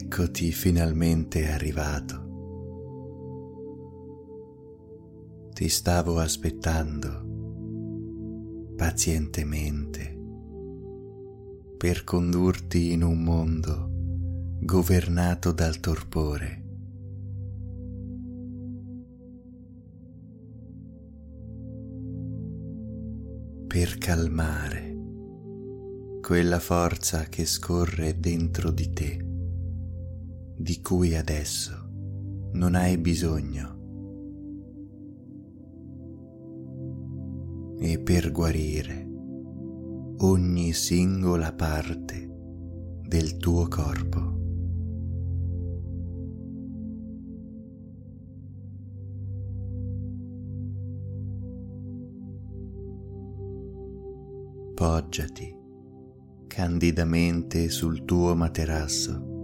Eccoti finalmente arrivato. Ti stavo aspettando pazientemente per condurti in un mondo governato dal torpore. Per calmare quella forza che scorre dentro di te, di cui adesso non hai bisogno. E per guarire ogni singola parte del tuo corpo. Poggiati candidamente sul tuo materasso,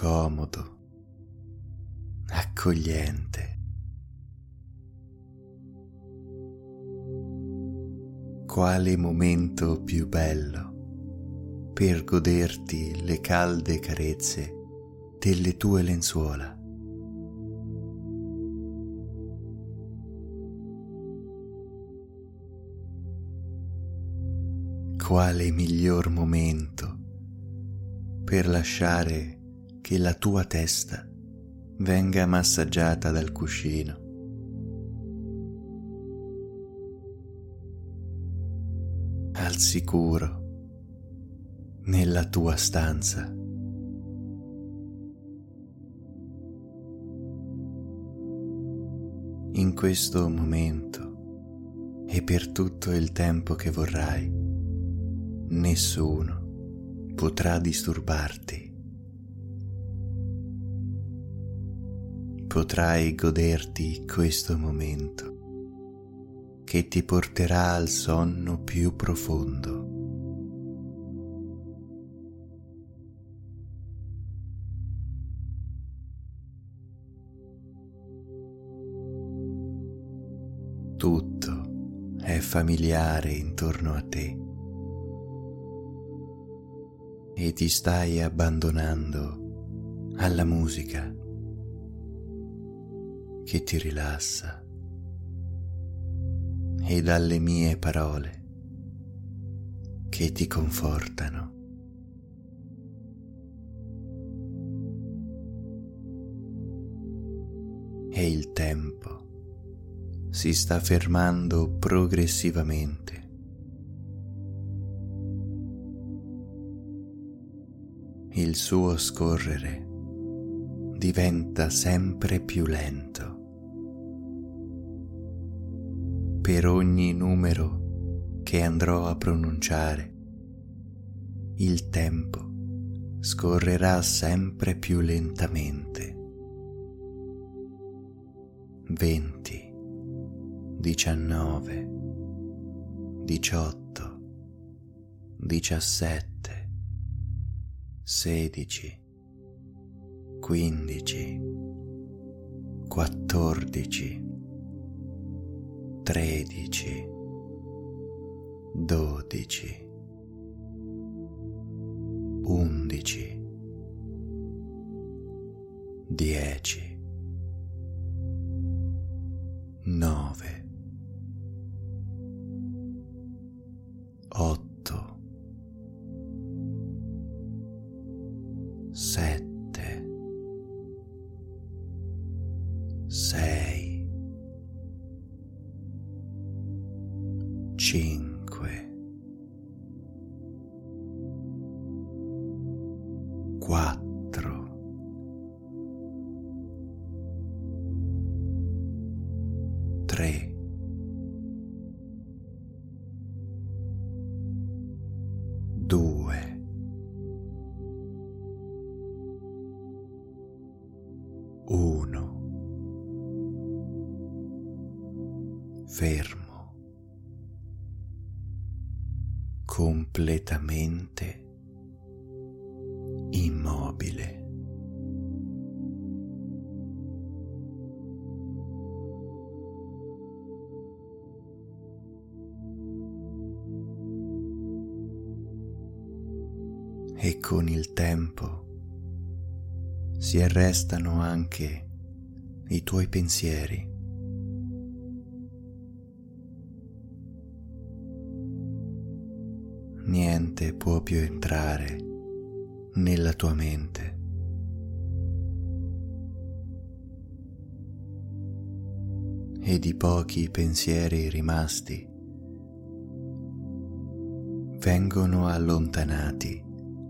comodo, accogliente. Quale momento più bello per goderti le calde carezze delle tue lenzuola. quale miglior momento per lasciare che la tua testa venga massaggiata dal cuscino. Al sicuro nella tua stanza. In questo momento e per tutto il tempo che vorrai nessuno potrà disturbarti. Potrai goderti questo momento che ti porterà al sonno più profondo. Tutto è familiare intorno a te e ti stai abbandonando alla musica che ti rilassa e dalle mie parole che ti confortano. E il tempo si sta fermando progressivamente il suo scorrere diventa sempre più lento. Per ogni numero che andrò a pronunciare, il tempo scorrerà sempre più lentamente. 20, 19, 18, 17, sedici, quindici, quattordici, tredici, dodici, undici, dieci, nove, fermo, completamente immobile. e con il tempo si arrestano anche i tuoi pensieri. Può più entrare nella tua mente. Ed i pochi pensieri rimasti vengono allontanati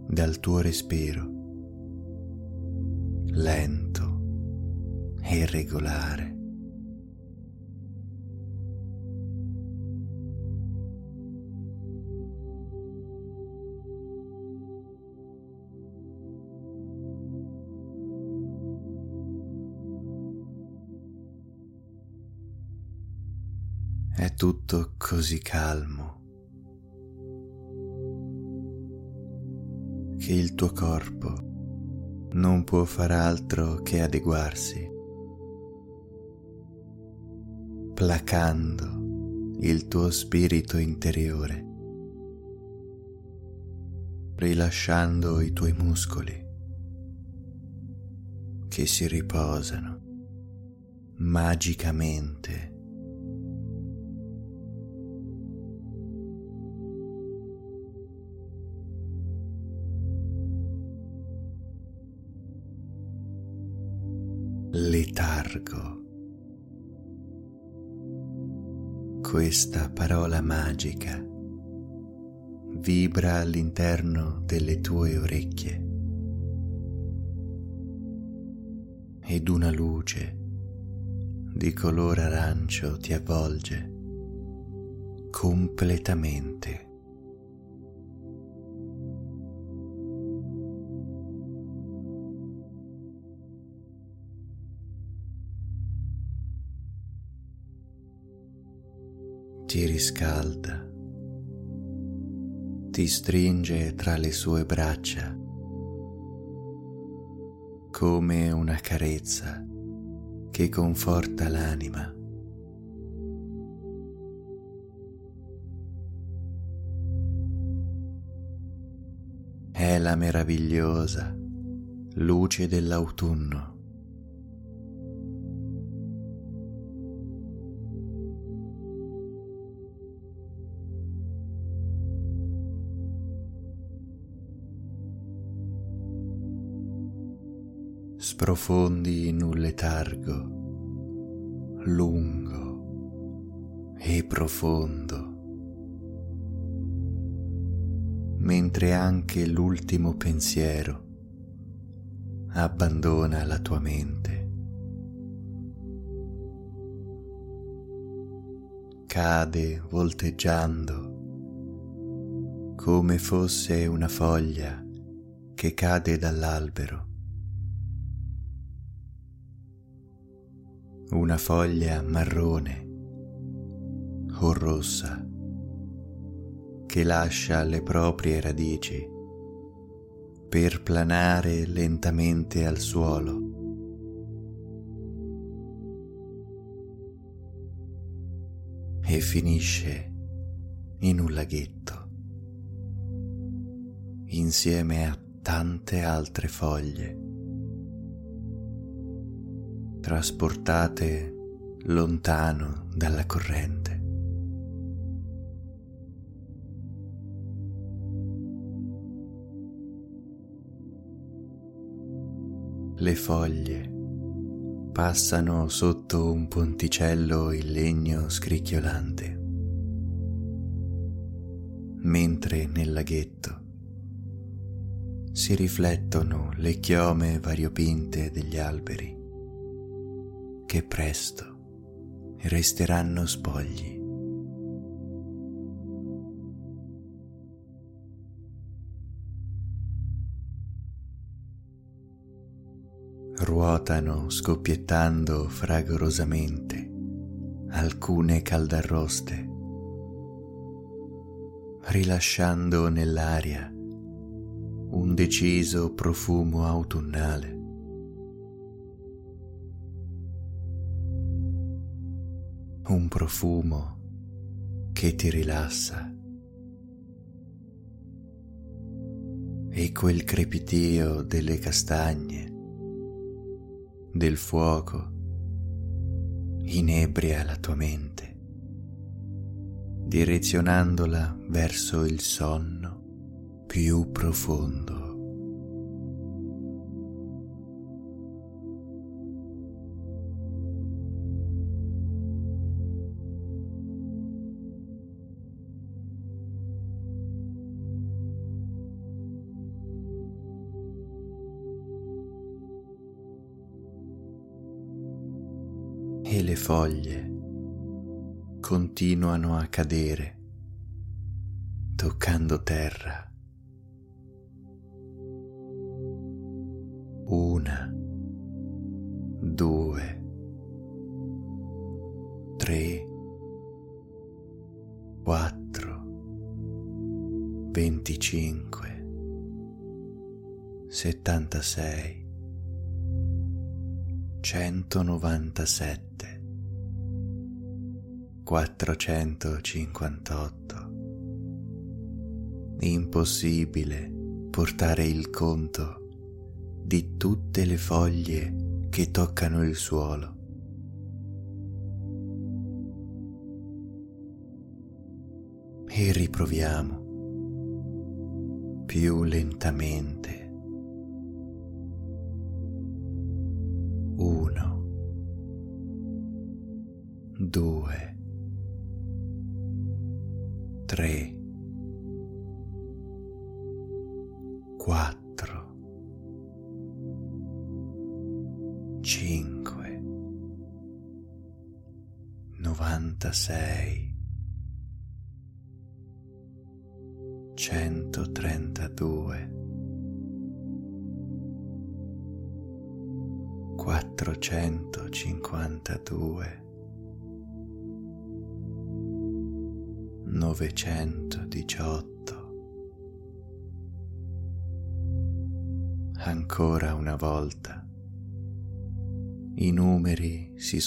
dal tuo respiro lento e regolare. Tutto così calmo. Che il tuo corpo non può far altro che adeguarsi, placando il tuo spirito interiore, rilasciando i tuoi muscoli che si riposano magicamente letargo. Questa parola magica vibra all'interno delle tue orecchie ed una luce di colore arancio ti avvolge completamente. Ti riscalda, ti stringe tra le sue braccia come una carezza che conforta l'anima. È la meravigliosa luce dell'autunno sprofondi in un letargo lungo e profondo, mentre anche l'ultimo pensiero abbandona la tua mente. Cade volteggiando come fosse una foglia che cade dall'albero una foglia marrone o rossa che lascia le proprie radici per planare lentamente al suolo. E finisce in un laghetto insieme a tante altre foglie trasportate lontano dalla corrente. Le foglie passano sotto un ponticello in legno scricchiolante, mentre nel laghetto si riflettono le chiome variopinte degli alberi che presto resteranno spogli. Ruotano scoppiettando fragorosamente alcune caldarroste, rilasciando nell'aria un deciso profumo autunnale. Un profumo che ti rilassa. e quel crepitio delle castagne, del fuoco, inebria la tua mente, direzionandola verso il sonno più profondo. Foglie continuano a cadere, toccando terra. Una, due, tre, quattro, venticinque, settantasei. 197 458 Impossibile portare il conto di tutte le foglie che toccano il suolo. E riproviamo. Più lentamente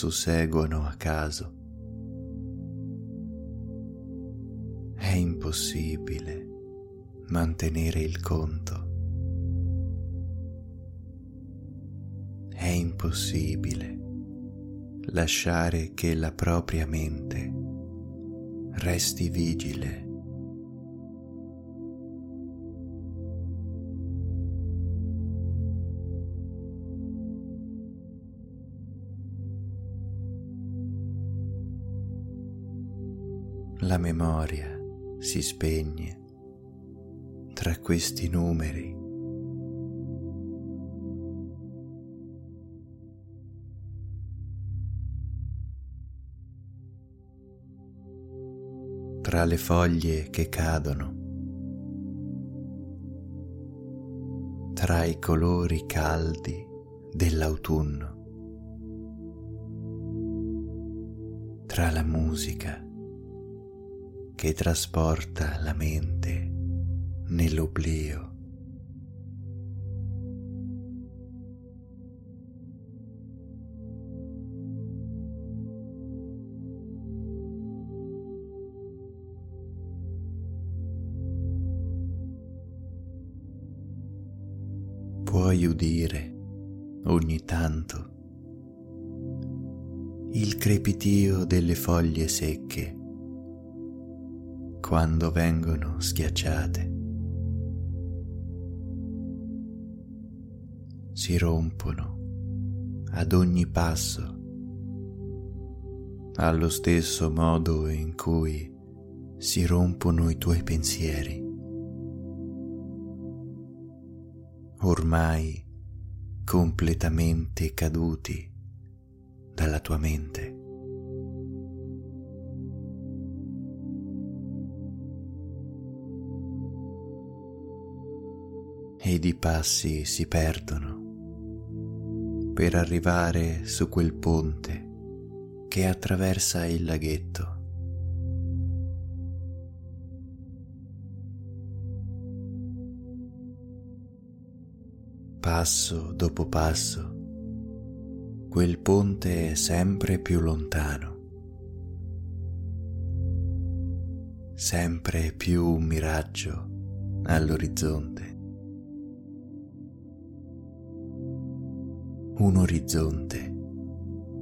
susseguono a caso. È impossibile mantenere il conto. è impossibile lasciare che la propria mente resti vigile. La memoria si spegne tra questi numeri. Tra le foglie che cadono, tra i colori caldi dell'autunno, tra la musica che trasporta la mente nell'oblio. puoi udire ogni tanto il crepitio delle foglie secche quando vengono schiacciate. Si rompono ad ogni passo allo stesso modo in cui si rompono i tuoi pensieri. ormai completamente caduti dalla tua mente. Ed i passi si perdono per arrivare su quel ponte che attraversa il laghetto. passo dopo passo, quel ponte è sempre più lontano, sempre più un miraggio all'orizzonte. Un orizzonte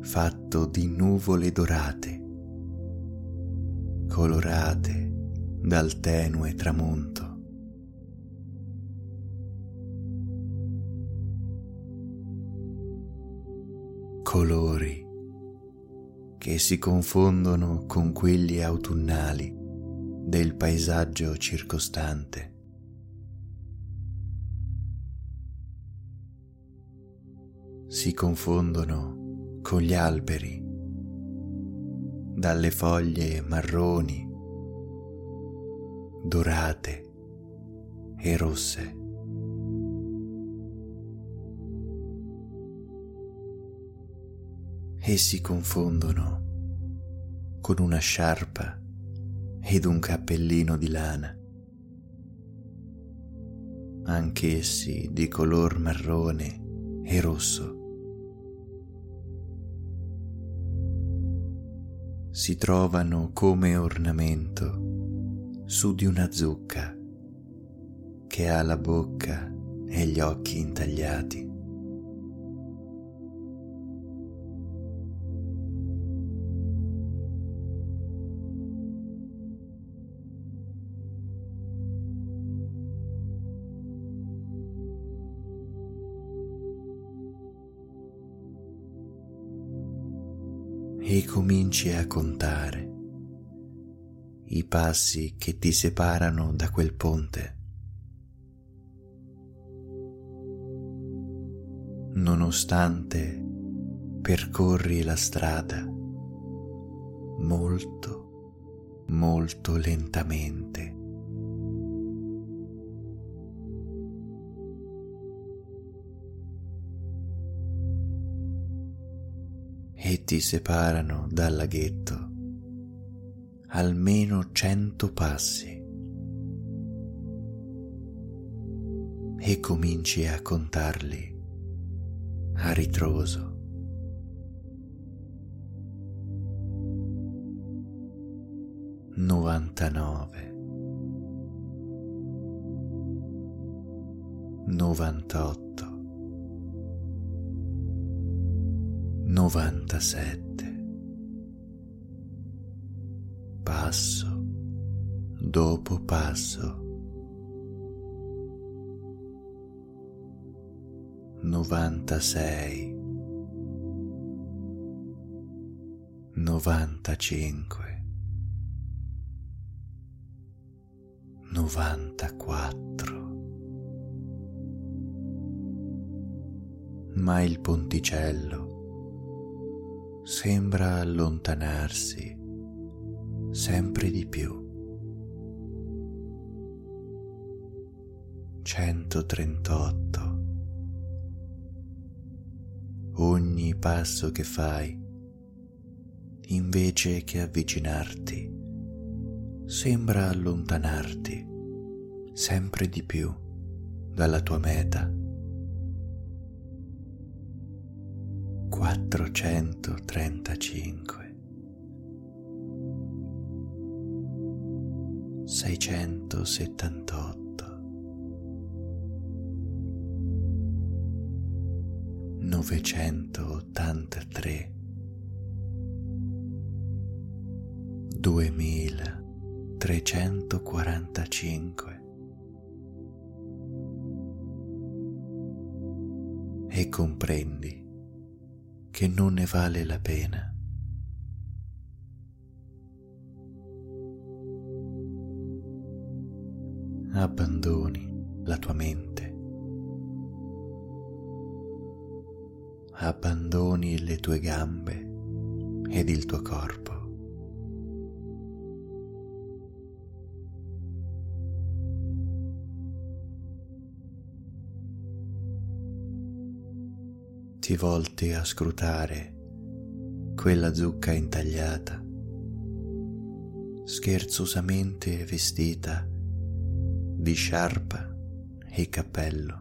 fatto di nuvole dorate, colorate dal tenue tramonto. Colori che si confondono con quelli autunnali del paesaggio circostante. Si confondono con gli alberi, dalle foglie marroni, dorate e rosse. E si confondono con una sciarpa ed un cappellino di lana, anch'essi di color marrone e rosso. Si trovano come ornamento su di una zucca che ha la bocca e gli occhi intagliati. E cominci a contare i passi che ti separano da quel ponte. Nonostante percorri la strada molto, molto lentamente. E ti separano dal laghetto. Almeno cento passi. E cominci a contarli a ritroso. Novantanove, novantotto, novantasette, passo dopo passo, novantasei, novantacinque, novantaquattro. Ma il ponticello sembra allontanarsi sempre di più. 138. Ogni passo che fai, invece che avvicinarti, sembra allontanarti sempre di più dalla tua meta. 435 678 983 2345 e comprendi che non ne vale la pena. Abbandoni la tua mente, abbandoni le tue gambe ed il tuo corpo. Ti volti a scrutare quella zucca intagliata, scherzosamente vestita di sciarpa e cappello.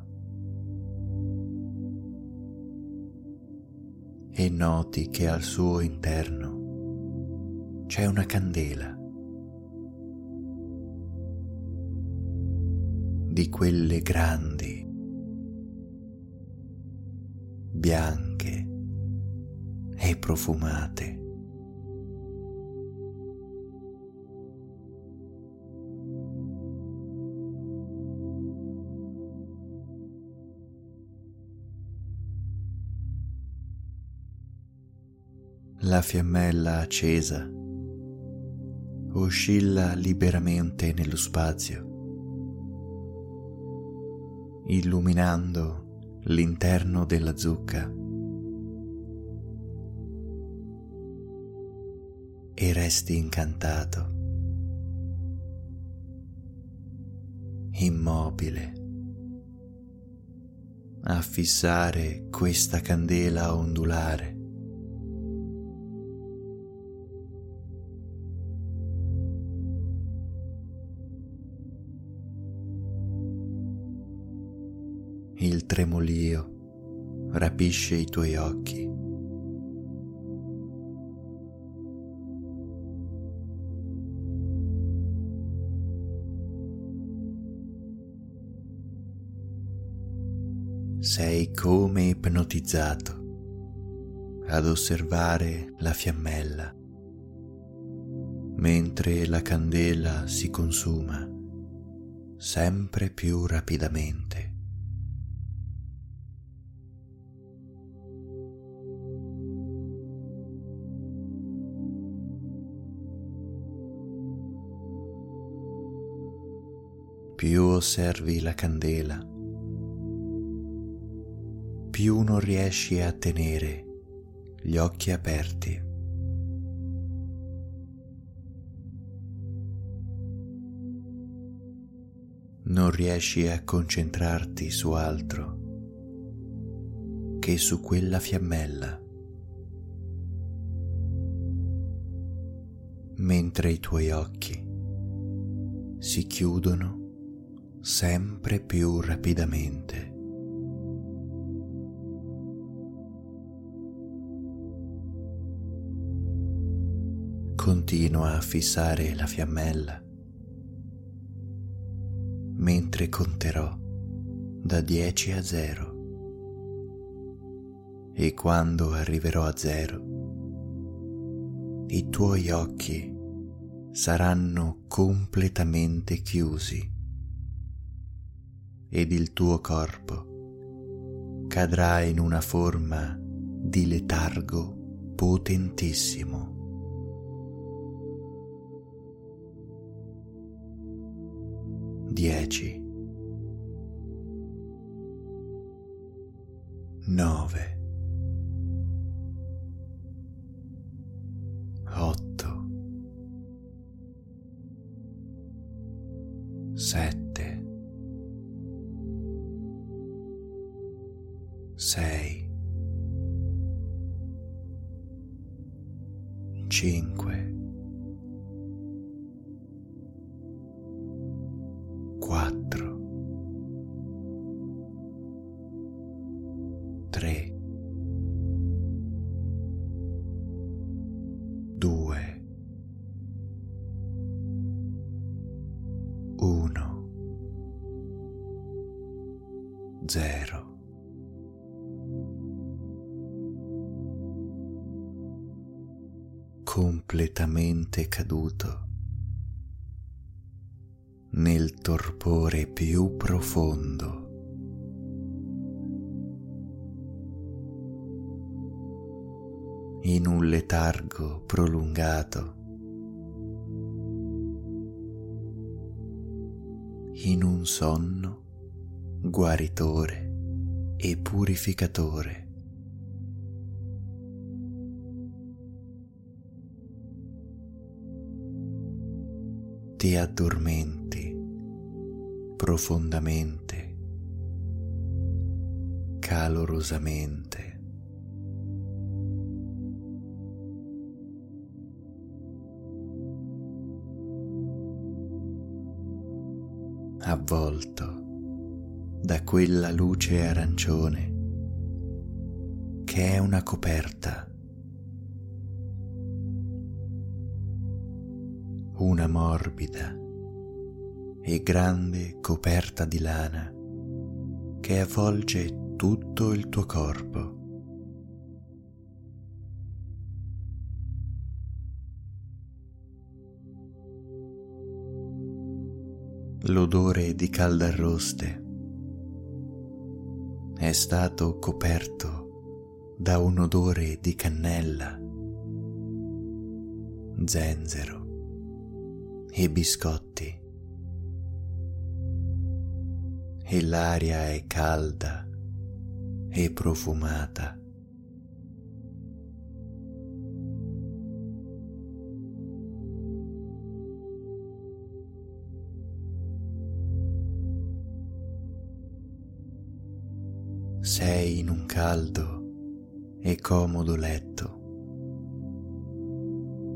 E noti che al suo interno c'è una candela di quelle grandi bianche e profumate. La fiammella accesa oscilla liberamente nello spazio, illuminando l'interno della zucca e resti incantato, immobile, a fissare questa candela ondulare. Tremolio rapisce i tuoi occhi. sei come ipnotizzato ad osservare la fiammella mentre la candela si consuma sempre più rapidamente. Più osservi la candela, più non riesci a tenere gli occhi aperti. Non riesci a concentrarti su altro che su quella fiammella, mentre i tuoi occhi si chiudono sempre più rapidamente. Continua a fissare la fiammella mentre conterò da 10 a 0 e quando arriverò a 0 i tuoi occhi saranno completamente chiusi ed il tuo corpo. Cadrà in una forma di letargo potentissimo. dieci, nove, otto, sette, 5 un sonno guaritore e purificatore. Ti addormenti profondamente, calorosamente. Avvolto da quella luce arancione che è una coperta, una morbida e grande coperta di lana che avvolge tutto il tuo corpo. L'odore di caldarroste è stato coperto da un odore di cannella, zenzero e biscotti e l'aria è calda e profumata. Sei in un caldo e comodo letto,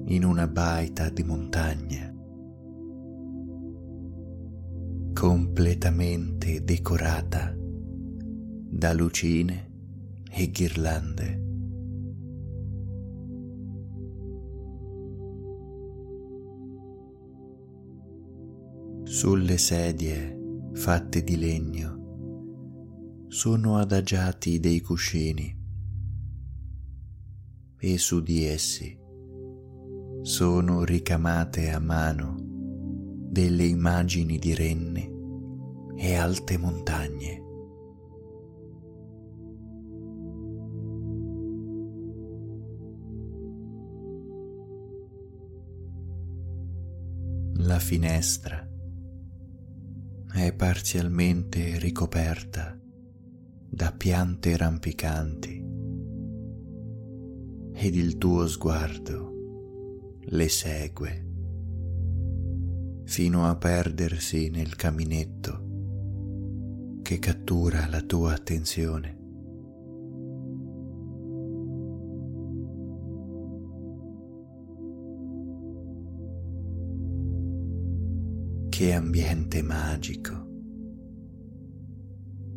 in una baita di montagna, completamente decorata da lucine e ghirlande. Sulle sedie fatte di legno sono adagiati dei cuscini e su di essi sono ricamate a mano delle immagini di renne e alte montagne. La finestra è parzialmente ricoperta da piante rampicanti ed il tuo sguardo le segue fino a perdersi nel caminetto che cattura la tua attenzione. Che ambiente magico,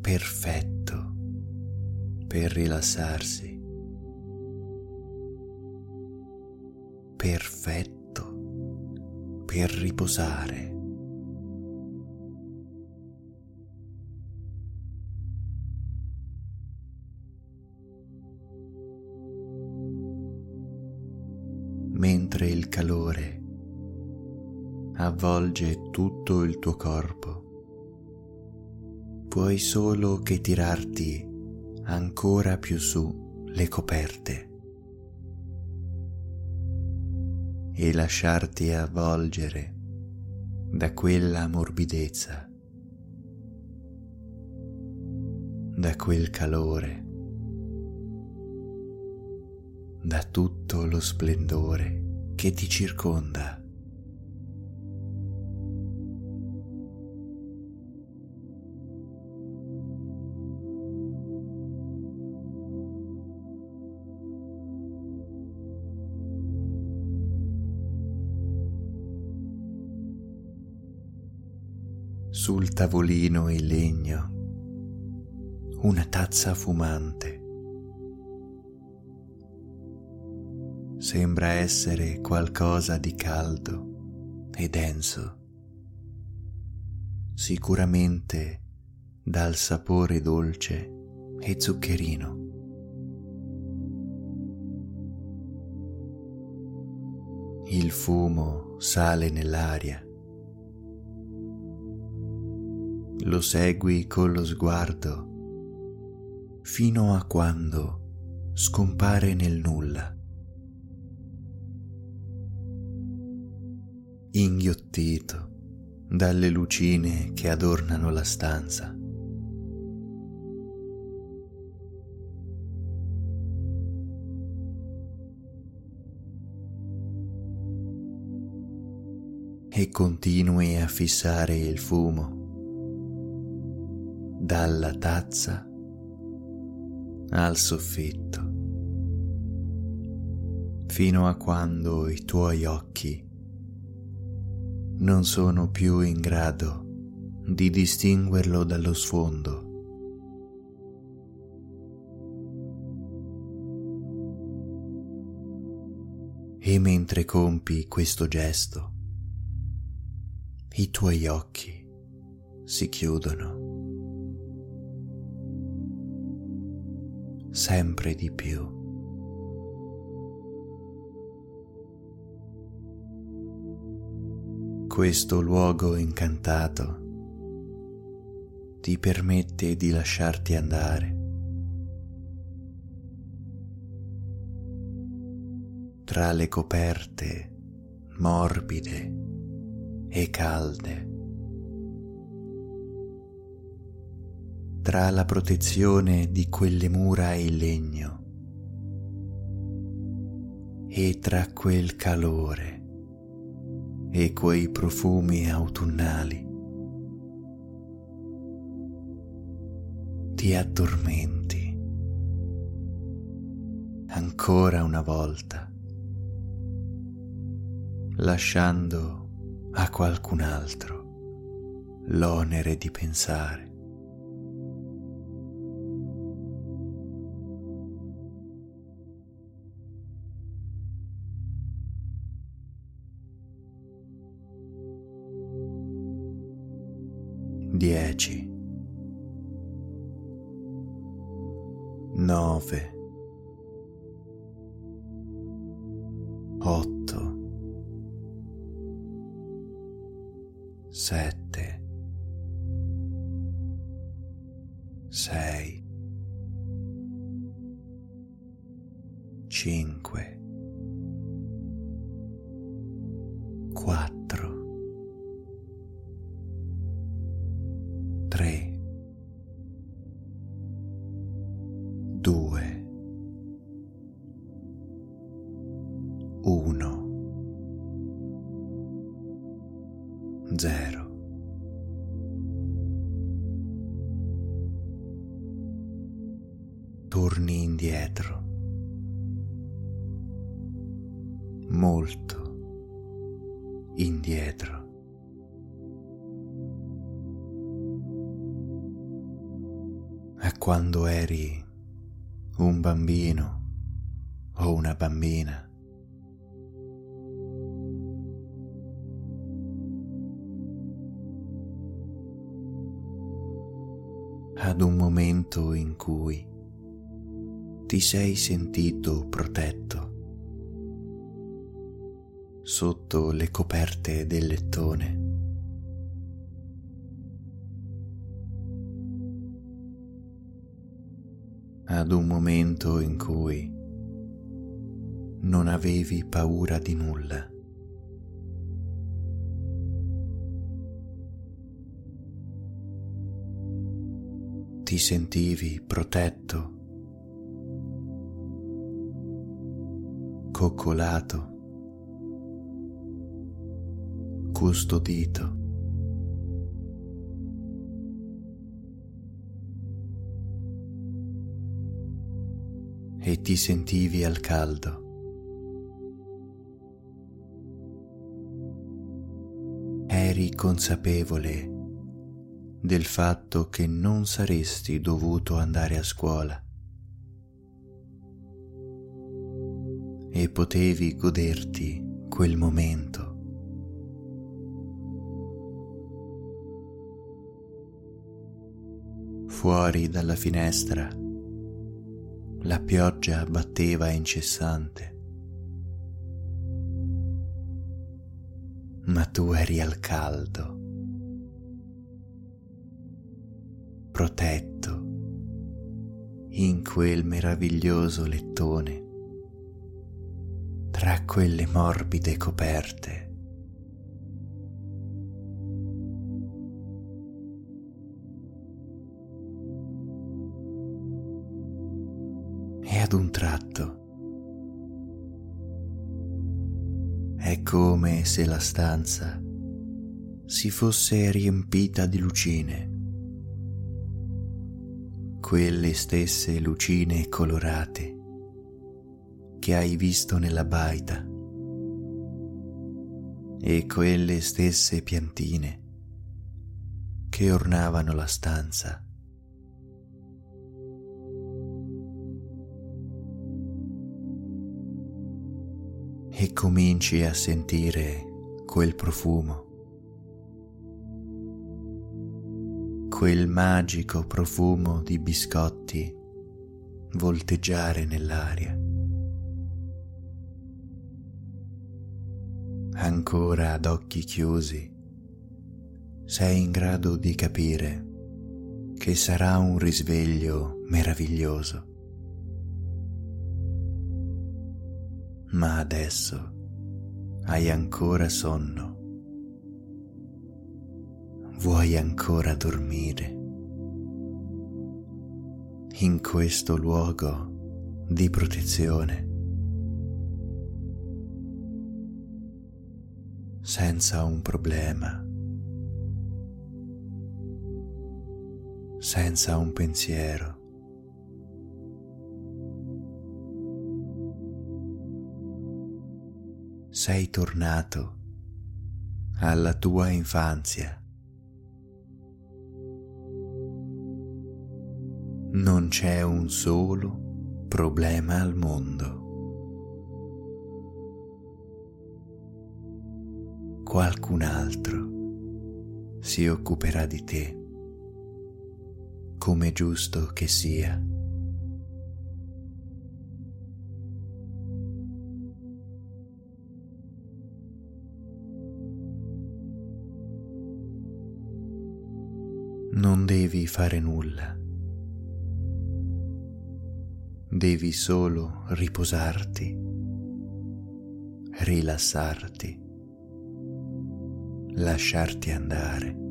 perfetto per rilassarsi. Perfetto per riposare. Mentre il calore avvolge tutto il tuo corpo, puoi solo che tirarti ancora più su le coperte e lasciarti avvolgere da quella morbidezza, da quel calore, da tutto lo splendore che ti circonda. Sul tavolino in legno una tazza fumante. Sembra essere qualcosa di caldo e denso, sicuramente dal sapore dolce e zuccherino. Il fumo sale nell'aria lo segui con lo sguardo fino a quando scompare nel nulla. Inghiottito dalle lucine che adornano la stanza. E continui a fissare il fumo dalla tazza al soffitto, fino a quando i tuoi occhi non sono più in grado di distinguerlo dallo sfondo. E mentre compi questo gesto, i tuoi occhi si chiudono. Sempre di più. questo luogo incantato ti permette di lasciarti andare. Tra le coperte morbide e calde. Tra la protezione di quelle mura in legno e tra quel calore e quei profumi autunnali ti addormenti ancora una volta, lasciando a qualcun altro l'onere di pensare. 10 9 sei sentito protetto sotto le coperte del lettone. ad un momento in cui non avevi paura di nulla. Ti sentivi protetto, coccolato, custodito. e ti sentivi al caldo. Eri consapevole del fatto che non saresti dovuto andare a scuola e potevi goderti quel momento. Fuori dalla finestra la pioggia batteva incessante. Ma tu eri al caldo, protetto in quel meraviglioso lettone, tra quelle morbide coperte. ad un tratto. È come se la stanza si fosse riempita di lucine, quelle stesse lucine colorate che hai visto nella baita e quelle stesse piantine che ornavano la stanza. e cominci a sentire quel profumo, quel magico profumo di biscotti volteggiare nell'aria. Ancora ad occhi chiusi, sei in grado di capire che sarà un risveglio meraviglioso. Ma adesso hai ancora sonno. Vuoi ancora dormire? In questo luogo di protezione. Senza un problema. Senza un pensiero. sei tornato alla tua infanzia. Non c'è un solo problema al mondo. Qualcun altro si occuperà di te, come giusto che sia. non devi fare nulla. Devi solo riposarti, rilassarti, lasciarti andare.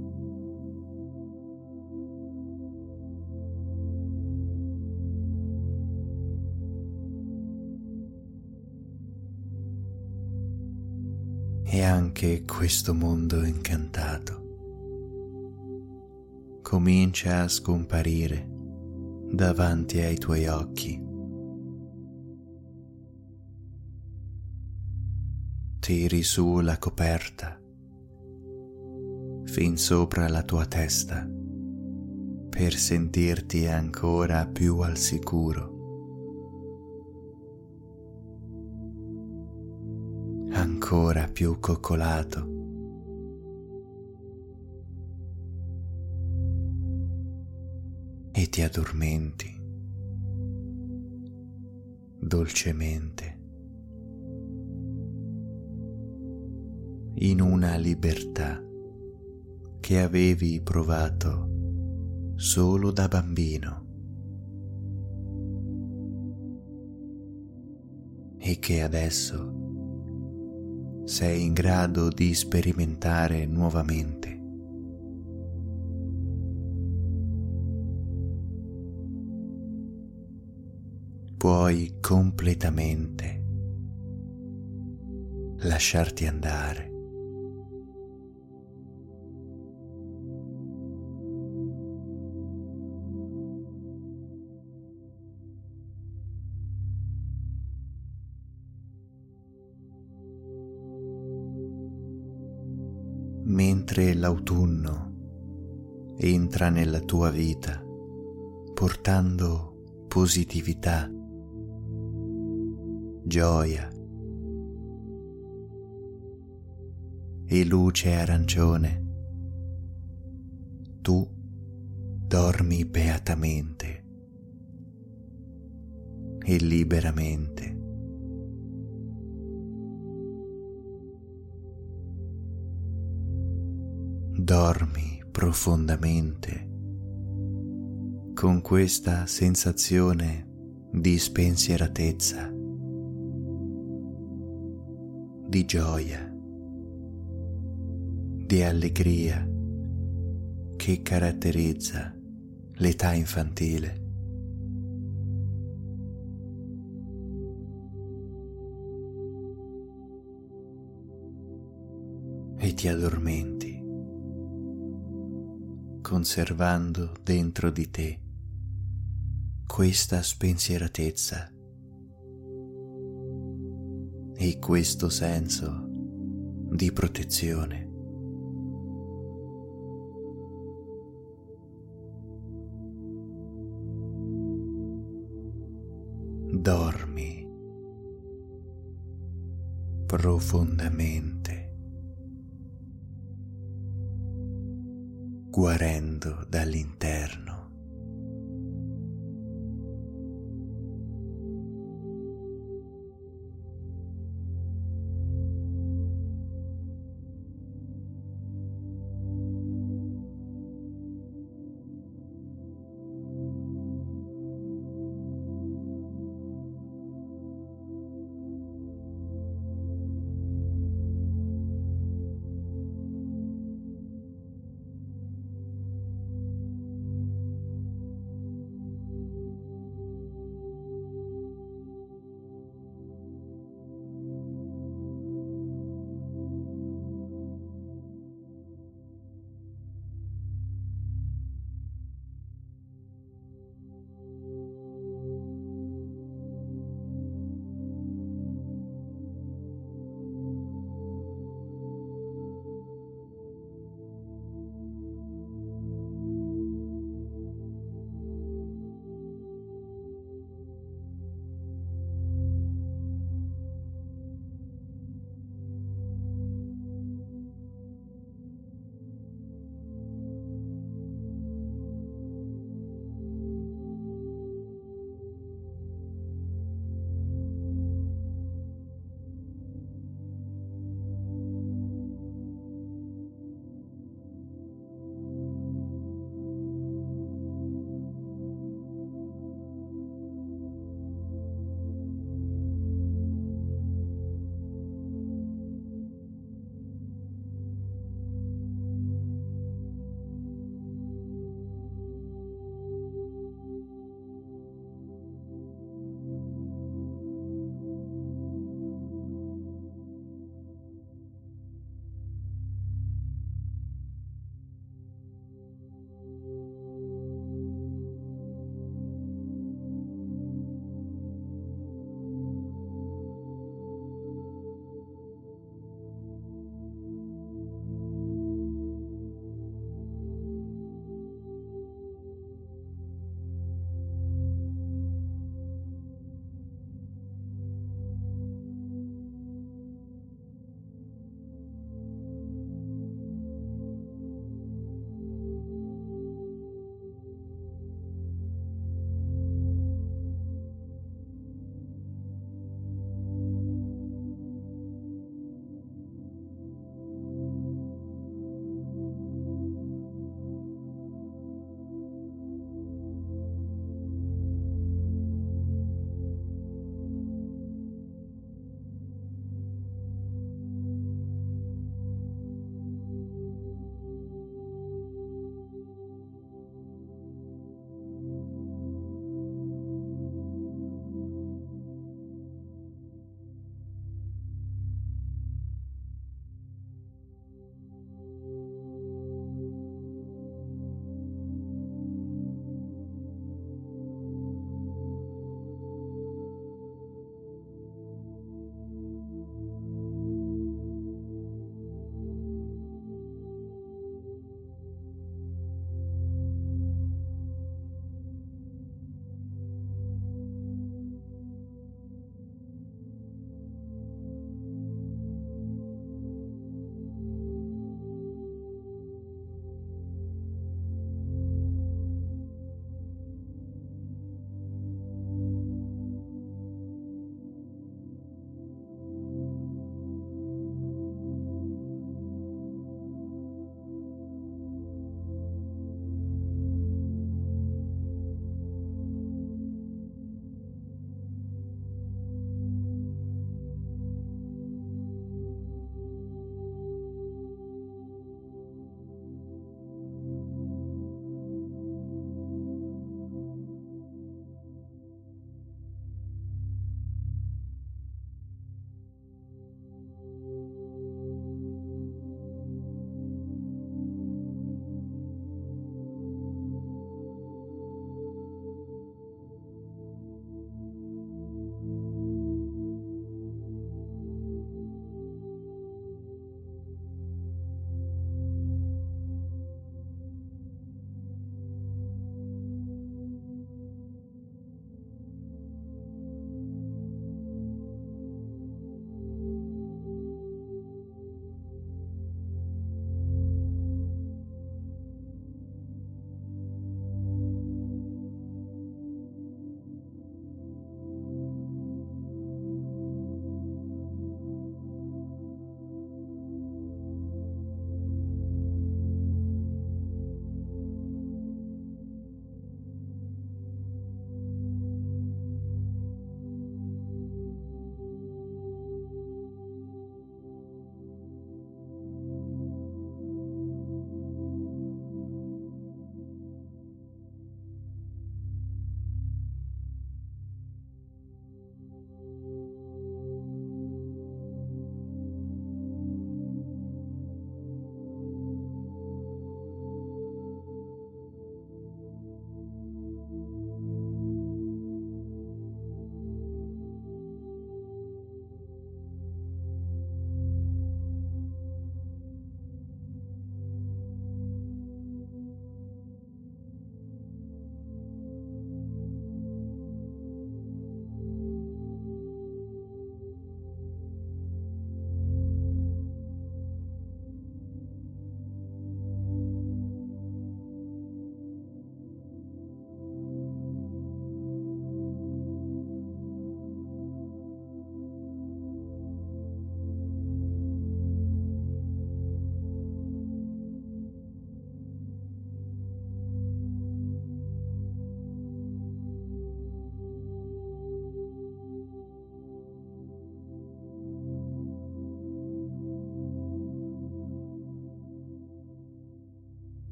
E anche questo mondo incantato comincia a scomparire davanti ai tuoi occhi. Tiri su la coperta fin sopra la tua testa per sentirti ancora più al sicuro. ancora più coccolato e ti addormenti dolcemente in una libertà che avevi provato solo da bambino e che adesso sei in grado di sperimentare nuovamente. puoi completamente lasciarti andare. Mentre l'autunno entra nella tua vita portando positività gioia e luce arancione, tu dormi beatamente e liberamente. Dormi profondamente con questa sensazione di spensieratezza di gioia, di allegria che caratterizza l'età infantile. E ti addormenti, conservando dentro di te questa spensieratezza e questo senso di protezione. Dormi profondamente, guarendo dall'interno.